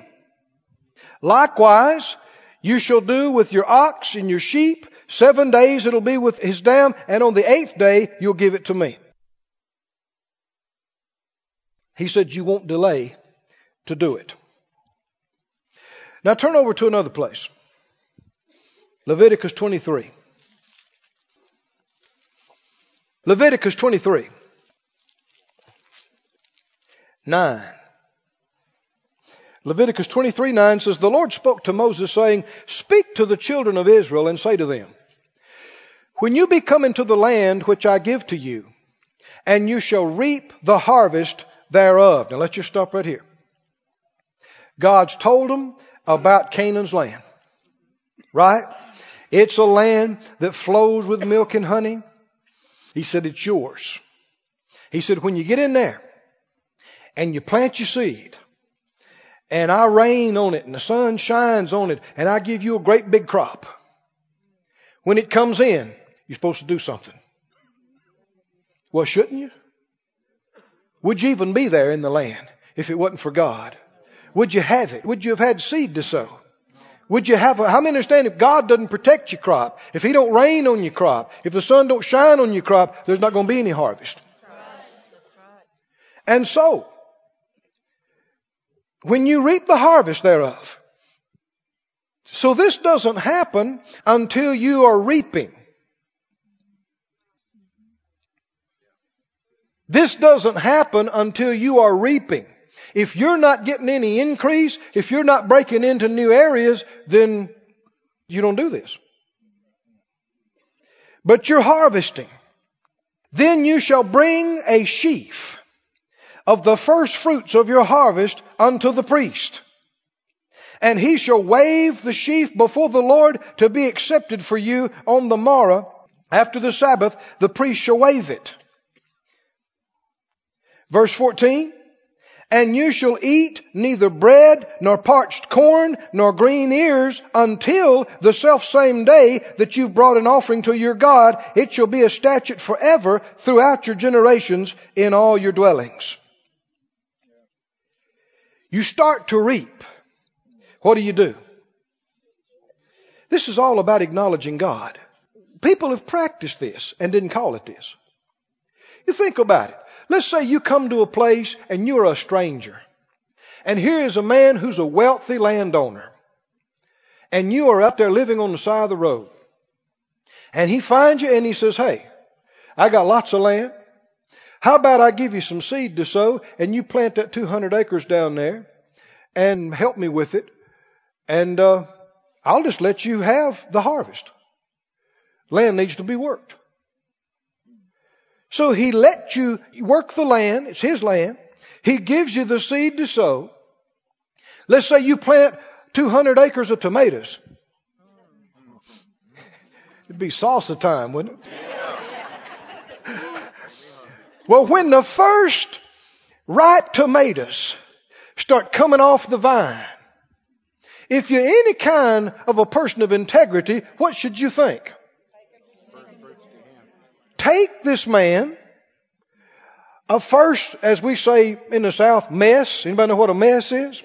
Likewise, you shall do with your ox and your sheep. Seven days it'll be with his dam, and on the eighth day you'll give it to me. He said you won't delay to do it. Now turn over to another place. Leviticus 23. Leviticus 23. 9. Leviticus 23 9 says, The Lord spoke to Moses, saying, Speak to the children of Israel and say to them, When you be come into the land which I give to you, and you shall reap the harvest thereof. Now let's just stop right here. God's told them about Canaan's land. Right? It's a land that flows with milk and honey. He said, It's yours. He said, When you get in there and you plant your seed, and I rain on it and the sun shines on it and I give you a great big crop. When it comes in, you're supposed to do something. Well, shouldn't you? Would you even be there in the land if it wasn't for God? Would you have it? Would you have had seed to sow? Would you have a, how many understand if God doesn't protect your crop, if He don't rain on your crop, if the sun don't shine on your crop, there's not going to be any harvest. And so, when you reap the harvest thereof. So this doesn't happen until you are reaping. This doesn't happen until you are reaping. If you're not getting any increase, if you're not breaking into new areas, then you don't do this. But you're harvesting. Then you shall bring a sheaf of the first fruits of your harvest unto the priest. And he shall wave the sheaf before the Lord to be accepted for you on the morrow. After the Sabbath, the priest shall wave it. Verse 14. And you shall eat neither bread, nor parched corn, nor green ears until the self same day that you've brought an offering to your God. It shall be a statute forever throughout your generations in all your dwellings. You start to reap. What do you do? This is all about acknowledging God. People have practiced this and didn't call it this. You think about it. Let's say you come to a place and you're a stranger. And here is a man who's a wealthy landowner. And you are out there living on the side of the road. And he finds you and he says, Hey, I got lots of land. How about I give you some seed to sow and you plant that 200 acres down there and help me with it and uh, I'll just let you have the harvest. Land needs to be worked. So he lets you work the land. It's his land. He gives you the seed to sow. Let's say you plant 200 acres of tomatoes. It'd be salsa time, wouldn't it? Well, when the first ripe tomatoes start coming off the vine, if you're any kind of a person of integrity, what should you think? Take this man, a first, as we say in the South, mess. Anybody know what a mess is?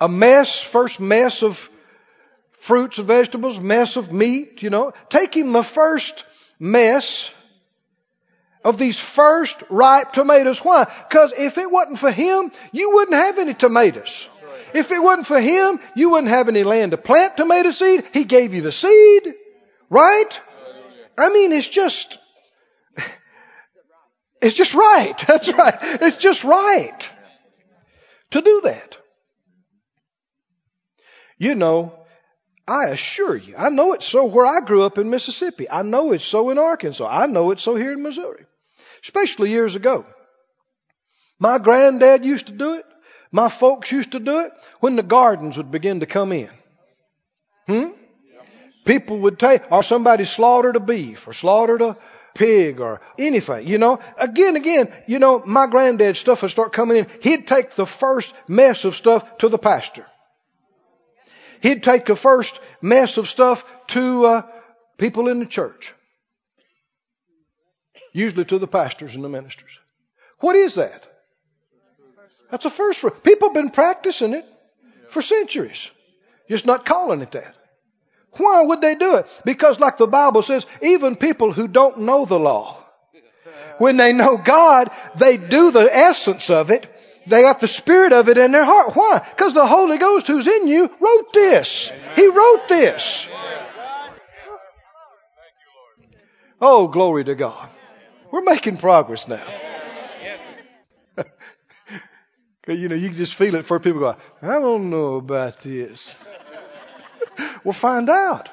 A mess, first mess of fruits and vegetables, mess of meat, you know. Take him the first mess of these first ripe tomatoes. Why? Because if it wasn't for him, you wouldn't have any tomatoes. If it wasn't for him, you wouldn't have any land to plant tomato seed. He gave you the seed. Right? I mean, it's just, it's just right. That's right. It's just right to do that. You know, I assure you, I know it's so where I grew up in Mississippi. I know it's so in Arkansas. I know it's so here in Missouri especially years ago. My granddad used to do it. my folks used to do it? When the gardens would begin to come in. Hmm? People would take, or somebody slaughtered a beef, or slaughtered a pig, or anything, you know. Again, again, you know, my granddad's stuff would start coming in. He'd take the first mess of stuff to the pastor. He'd take the first mess of stuff to uh, people in the church. Usually to the pastors and the ministers. What is that? That's a first fruit. People have been practicing it for centuries. Just not calling it that. Why would they do it? Because like the Bible says, even people who don't know the law, when they know God, they do the essence of it. They got the spirit of it in their heart. Why? Because the Holy Ghost who's in you wrote this. He wrote this. Oh, glory to God. We're making progress now. you know, you can just feel it for people go, I don't know about this. Well, find out.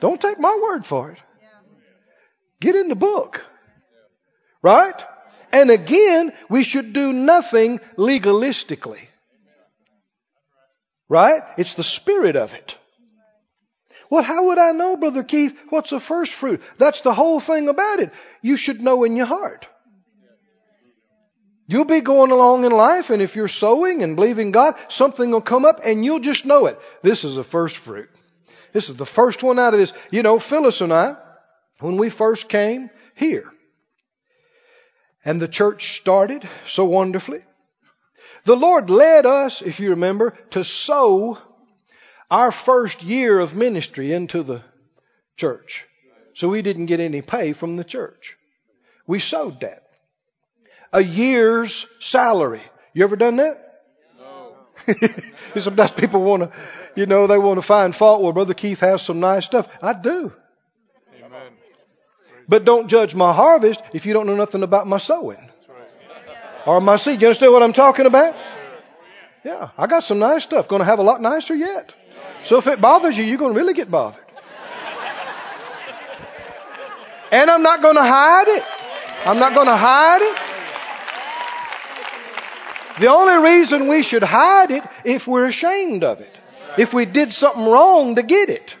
Don't take my word for it. Get in the book. Right? And again, we should do nothing legalistically. Right? It's the spirit of it. Well, how would I know, Brother Keith, what's the first fruit? That's the whole thing about it. You should know in your heart. You'll be going along in life, and if you're sowing and believing God, something will come up, and you'll just know it. This is the first fruit. This is the first one out of this. You know, Phyllis and I, when we first came here, and the church started so wonderfully, the Lord led us, if you remember, to sow our first year of ministry into the church. So we didn't get any pay from the church. We sowed that a year's salary. You ever done that? No. Sometimes people want to, you know, they want to find fault. Well, Brother Keith has some nice stuff. I do. Amen. But don't judge my harvest if you don't know nothing about my sowing. Or my seed. You understand what I'm talking about? Yeah, I got some nice stuff. Going to have a lot nicer yet. So if it bothers you, you're going to really get bothered. And I'm not going to hide it. I'm not going to hide it. The only reason we should hide it if we're ashamed of it. If we did something wrong to get it.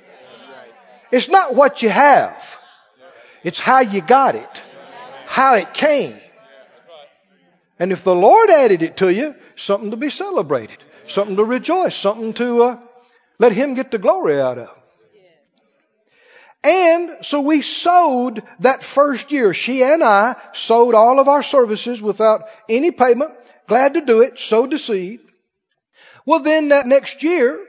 It's not what you have. It's how you got it. How it came. And if the Lord added it to you, something to be celebrated. Something to rejoice. Something to uh, let Him get the glory out of. And so we sowed that first year. She and I sowed all of our services without any payment. Glad to do it, sowed the seed. Well, then that next year,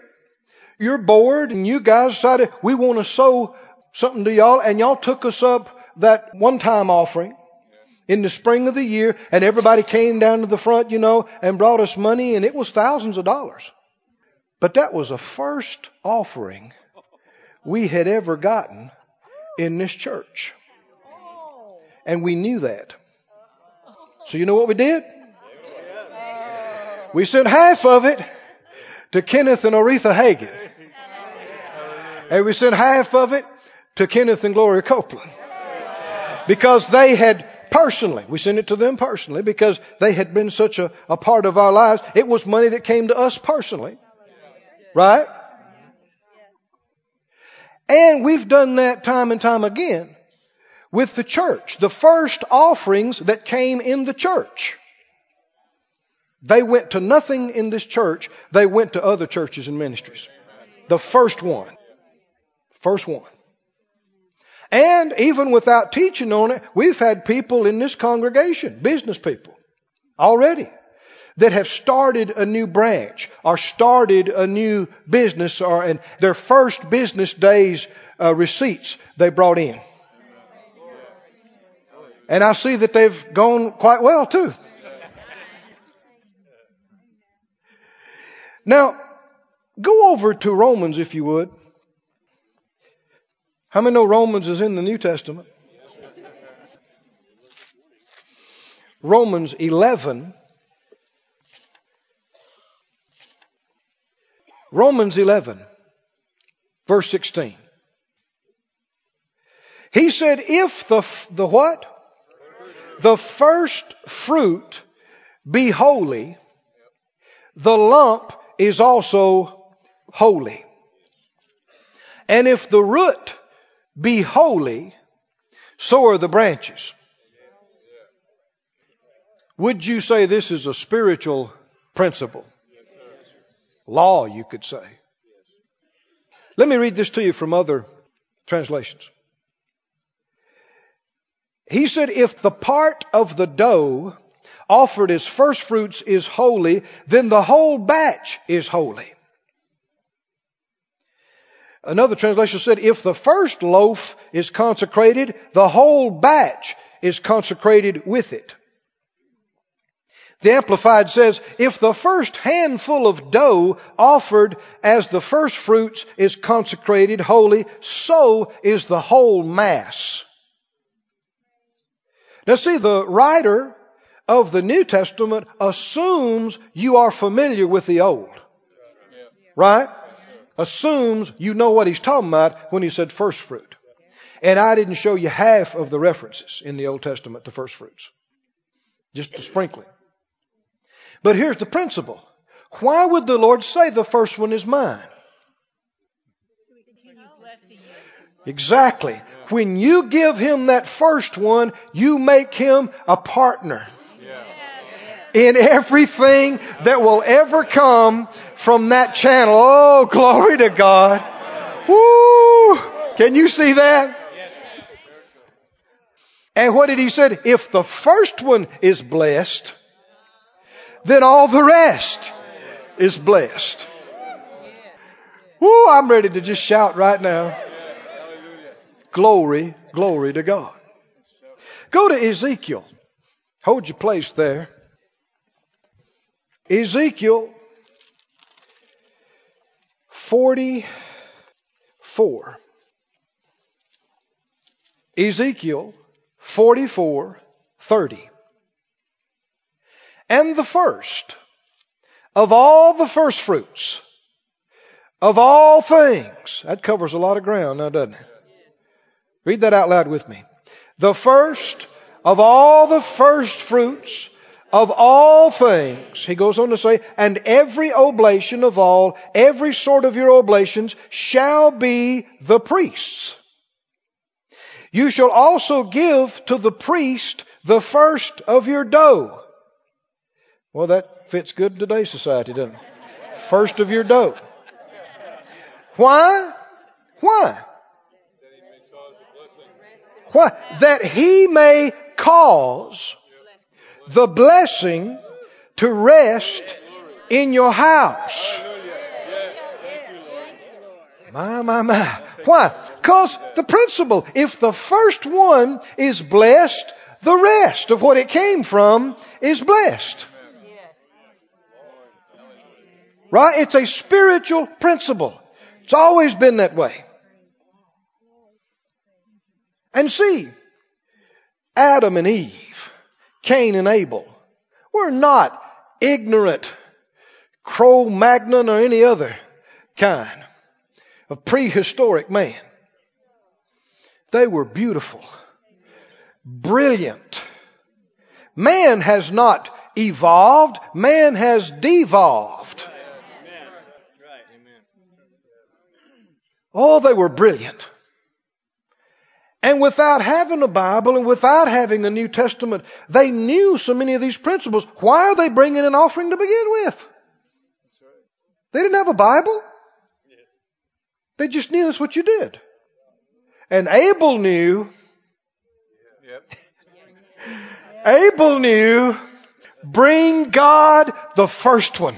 your board and you guys decided we want to sow something to y'all and y'all took us up that one time offering in the spring of the year and everybody came down to the front, you know, and brought us money and it was thousands of dollars. But that was the first offering we had ever gotten in this church. And we knew that. So you know what we did? We sent half of it to Kenneth and Oretha Hagin. And we sent half of it to Kenneth and Gloria Copeland. Because they had personally, we sent it to them personally because they had been such a, a part of our lives. It was money that came to us personally. Right? And we've done that time and time again with the church. The first offerings that came in the church. They went to nothing in this church. They went to other churches and ministries. The first one. First one. And even without teaching on it, we've had people in this congregation, business people, already, that have started a new branch or started a new business or and their first business day's uh, receipts they brought in. And I see that they've gone quite well too. Now, go over to Romans if you would. How many know Romans is in the New Testament? Romans 11. Romans 11, verse 16. He said, if the, the what? The first fruit be holy, the lump is also holy. And if the root be holy, so are the branches. Would you say this is a spiritual principle? Law, you could say. Let me read this to you from other translations. He said, if the part of the dough offered as first fruits is holy, then the whole batch is holy. Another translation said, if the first loaf is consecrated, the whole batch is consecrated with it. The Amplified says, if the first handful of dough offered as the first fruits is consecrated holy, so is the whole mass. Now see, the writer of the New Testament assumes you are familiar with the Old. Right? Assumes you know what he's talking about when he said first fruit. And I didn't show you half of the references in the Old Testament to first fruits. Just a sprinkling. But here's the principle. Why would the Lord say the first one is mine? Exactly. When you give him that first one, you make him a partner in everything that will ever come from that channel. Oh, glory to God. Woo! Can you see that? And what did he say? If the first one is blessed, then all the rest is blessed. Woo, I'm ready to just shout right now. Glory, glory to God. Go to Ezekiel. Hold your place there. Ezekiel 44. Ezekiel 44, 30 and the first of all the first fruits of all things. That covers a lot of ground now, doesn't it? Read that out loud with me. The first of all the first fruits of all things, he goes on to say, and every oblation of all, every sort of your oblations shall be the priest's. You shall also give to the priest the first of your dough well, that fits good in today's society, doesn't it? First of your dough. Why? Why? Why? That he may cause the blessing to rest in your house. My, my, my. Why? Because the principle, if the first one is blessed, the rest of what it came from is blessed. Right? It's a spiritual principle. It's always been that way. And see, Adam and Eve, Cain and Abel, were not ignorant Cro Magnon or any other kind of prehistoric man. They were beautiful, brilliant. Man has not evolved, man has devolved. Oh, they were brilliant. And without having a Bible and without having a New Testament, they knew so many of these principles. Why are they bringing an offering to begin with? They didn't have a Bible. They just knew that's what you did. And Abel knew. Abel knew. Bring God the first one.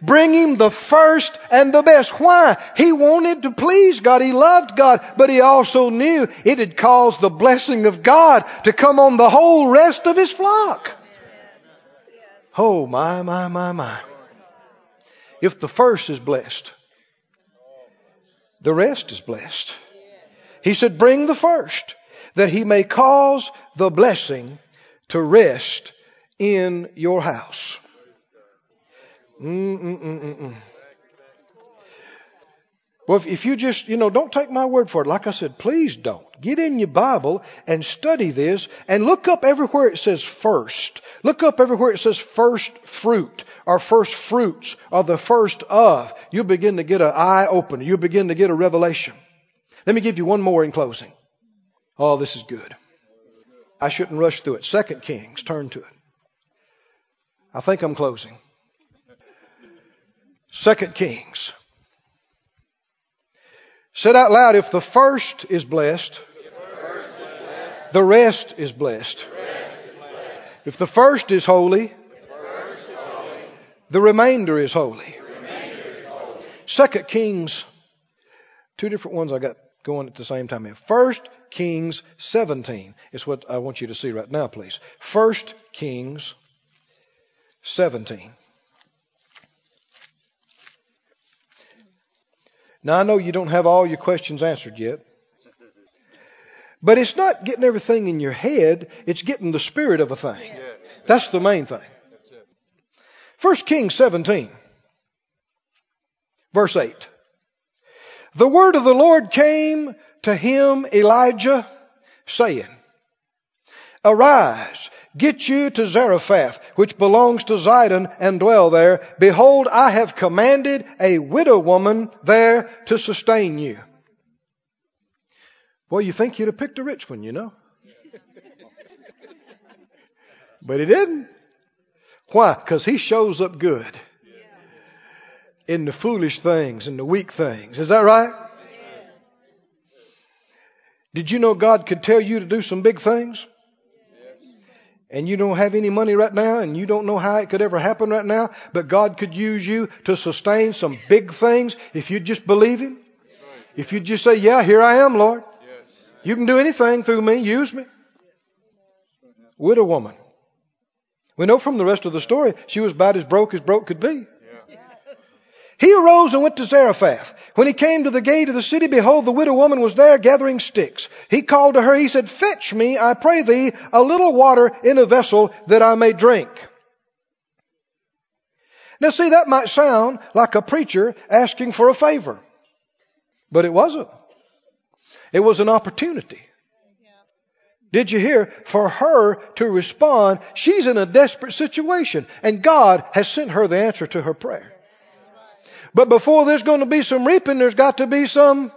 Bring him the first and the best. Why? He wanted to please God. He loved God, but he also knew it had caused the blessing of God to come on the whole rest of his flock. Oh, my, my, my, my. If the first is blessed, the rest is blessed. He said, bring the first that he may cause the blessing to rest in your house. Mm-mm-mm-mm. Well, if, you just, you know, don't take my word for it. Like I said, please don't. Get in your Bible and study this and look up everywhere it says first. Look up everywhere it says first fruit or first fruits or the first of. You'll begin to get an eye open. You'll begin to get a revelation. Let me give you one more in closing. Oh, this is good. I shouldn't rush through it. Second Kings, turn to it. I think I'm closing. Second Kings. Said out loud, if the first is blessed, the rest is blessed. If the first is holy, the remainder is holy. Second Kings, two different ones I got going at the same time here. First Kings 17 is what I want you to see right now, please. First Kings 17. Now, I know you don't have all your questions answered yet. But it's not getting everything in your head, it's getting the spirit of a thing. That's the main thing. 1 Kings 17, verse 8. The word of the Lord came to him, Elijah, saying, Arise, get you to Zarephath, which belongs to Zidon, and dwell there. Behold, I have commanded a widow woman there to sustain you. Well, you think you'd have picked a rich one, you know. But he didn't. Why? Because he shows up good in the foolish things and the weak things. Is that right? Did you know God could tell you to do some big things? And you don't have any money right now and you don't know how it could ever happen right now, but God could use you to sustain some big things if you just believe Him. If you just say, Yeah, here I am, Lord. You can do anything through me, use me. Widow woman. We know from the rest of the story, she was about as broke as broke could be. He arose and went to Zarephath. When he came to the gate of the city, behold, the widow woman was there gathering sticks. He called to her, he said, Fetch me, I pray thee, a little water in a vessel that I may drink. Now see, that might sound like a preacher asking for a favor. But it wasn't. It was an opportunity. Did you hear? For her to respond, she's in a desperate situation, and God has sent her the answer to her prayer. But before there's going to be some reaping, there's got to be some,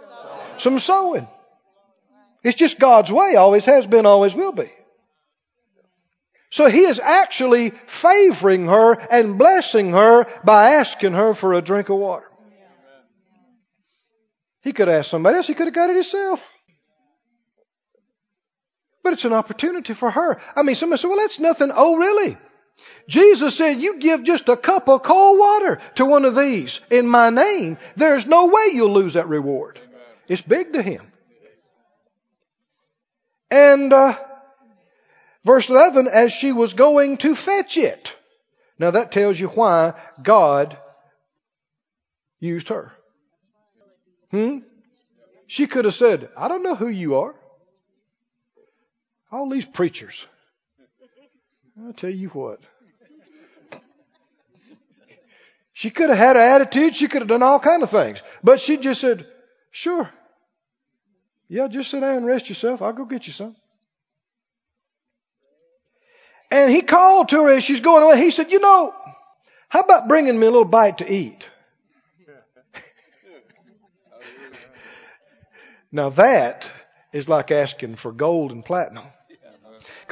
some sowing. It's just God's way, always has been, always will be. So he is actually favoring her and blessing her by asking her for a drink of water. He could ask somebody else, he could have got it himself. But it's an opportunity for her. I mean, somebody said, well, that's nothing. Oh, really? Jesus said, You give just a cup of cold water to one of these in my name, there's no way you'll lose that reward. It's big to him. And uh, verse 11, as she was going to fetch it. Now that tells you why God used her. Hmm? She could have said, I don't know who you are. All these preachers. I'll tell you what. She could have had an attitude. She could have done all kind of things. But she just said, sure. Yeah, just sit down and rest yourself. I'll go get you some. And he called to her as she's going away. He said, you know, how about bringing me a little bite to eat? now that is like asking for gold and platinum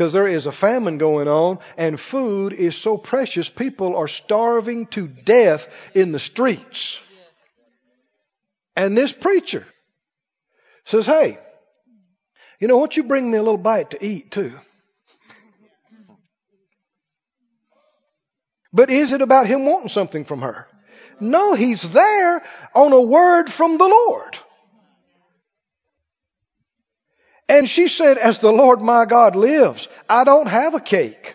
because there is a famine going on and food is so precious. People are starving to death in the streets. And this preacher says, Hey, you know what? You bring me a little bite to eat too. But is it about him wanting something from her? No, he's there on a word from the Lord. And she said, as the Lord my God lives, I don't have a cake.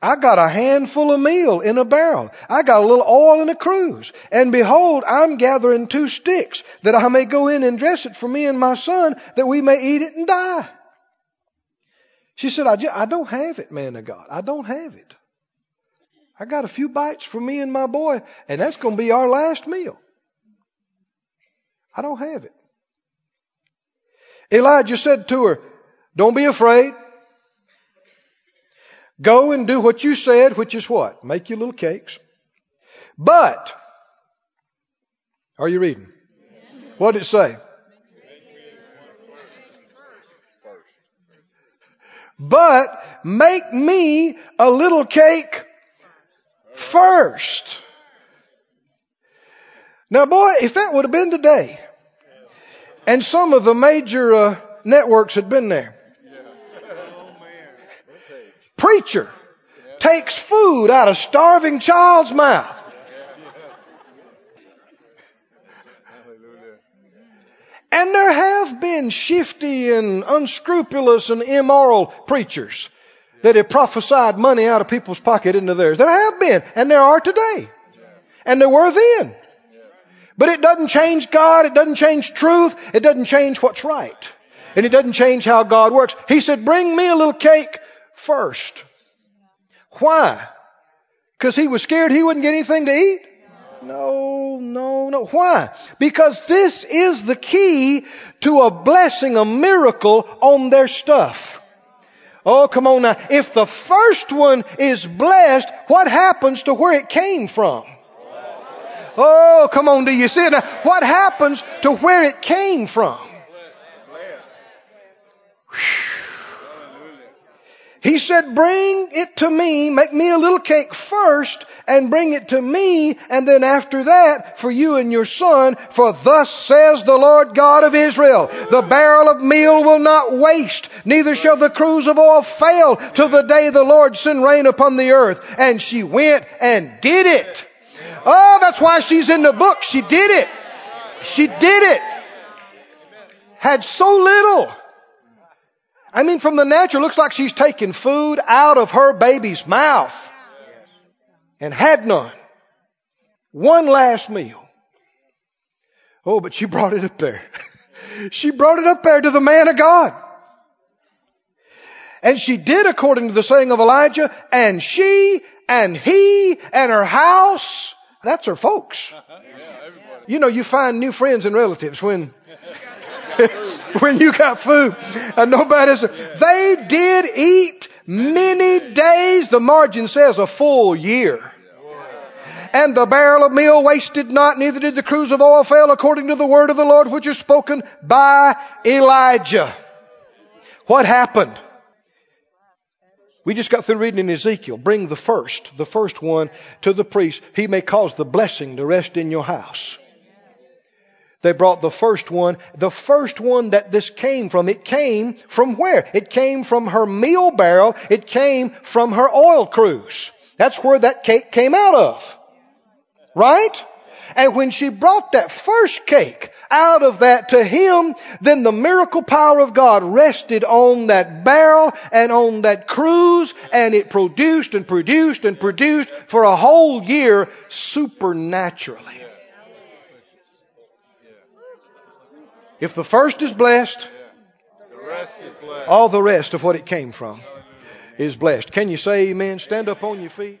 I got a handful of meal in a barrel. I got a little oil in a cruse. And behold, I'm gathering two sticks that I may go in and dress it for me and my son that we may eat it and die. She said, I, just, I don't have it, man of God. I don't have it. I got a few bites for me and my boy, and that's going to be our last meal. I don't have it. Elijah said to her, Don't be afraid. Go and do what you said, which is what? Make you little cakes. But, are you reading? What did it say? But make me a little cake first. Now boy, if that would have been today, and some of the major uh, networks had been there, preacher takes food out of starving child's mouth. And there have been shifty and unscrupulous and immoral preachers that have prophesied money out of people's pocket into theirs. There have been, and there are today. And there were then. But it doesn't change God, it doesn't change truth, it doesn't change what's right. And it doesn't change how God works. He said, bring me a little cake first. Why? Because he was scared he wouldn't get anything to eat? No, no, no. Why? Because this is the key to a blessing, a miracle on their stuff. Oh, come on now. If the first one is blessed, what happens to where it came from? Oh, come on, do you see it? Now, what happens to where it came from? He said, bring it to me, make me a little cake first, and bring it to me, and then after that, for you and your son, for thus says the Lord God of Israel, the barrel of meal will not waste, neither shall the cruse of oil fail, till the day the Lord send rain upon the earth. And she went and did it. Oh, that's why she's in the book. She did it. She did it. Had so little. I mean, from the natural, looks like she's taking food out of her baby's mouth and had none. One last meal. Oh, but she brought it up there. she brought it up there to the man of God. And she did according to the saying of Elijah, and she and he and her house, that's her folks. You know, you find new friends and relatives when when you got food and nobody's, they did eat many days. The margin says a full year. And the barrel of meal wasted not, neither did the cruse of oil fail according to the word of the Lord which is spoken by Elijah. What happened? We just got through reading in Ezekiel. Bring the first, the first one to the priest. He may cause the blessing to rest in your house. They brought the first one. The first one that this came from, it came from where? It came from her meal barrel. It came from her oil cruse. That's where that cake came out of. Right? And when she brought that first cake out of that to him, then the miracle power of God rested on that barrel and on that cruse and it produced and produced and produced for a whole year supernaturally. If the first is blessed, all the rest of what it came from is blessed. Can you say amen? Stand up on your feet.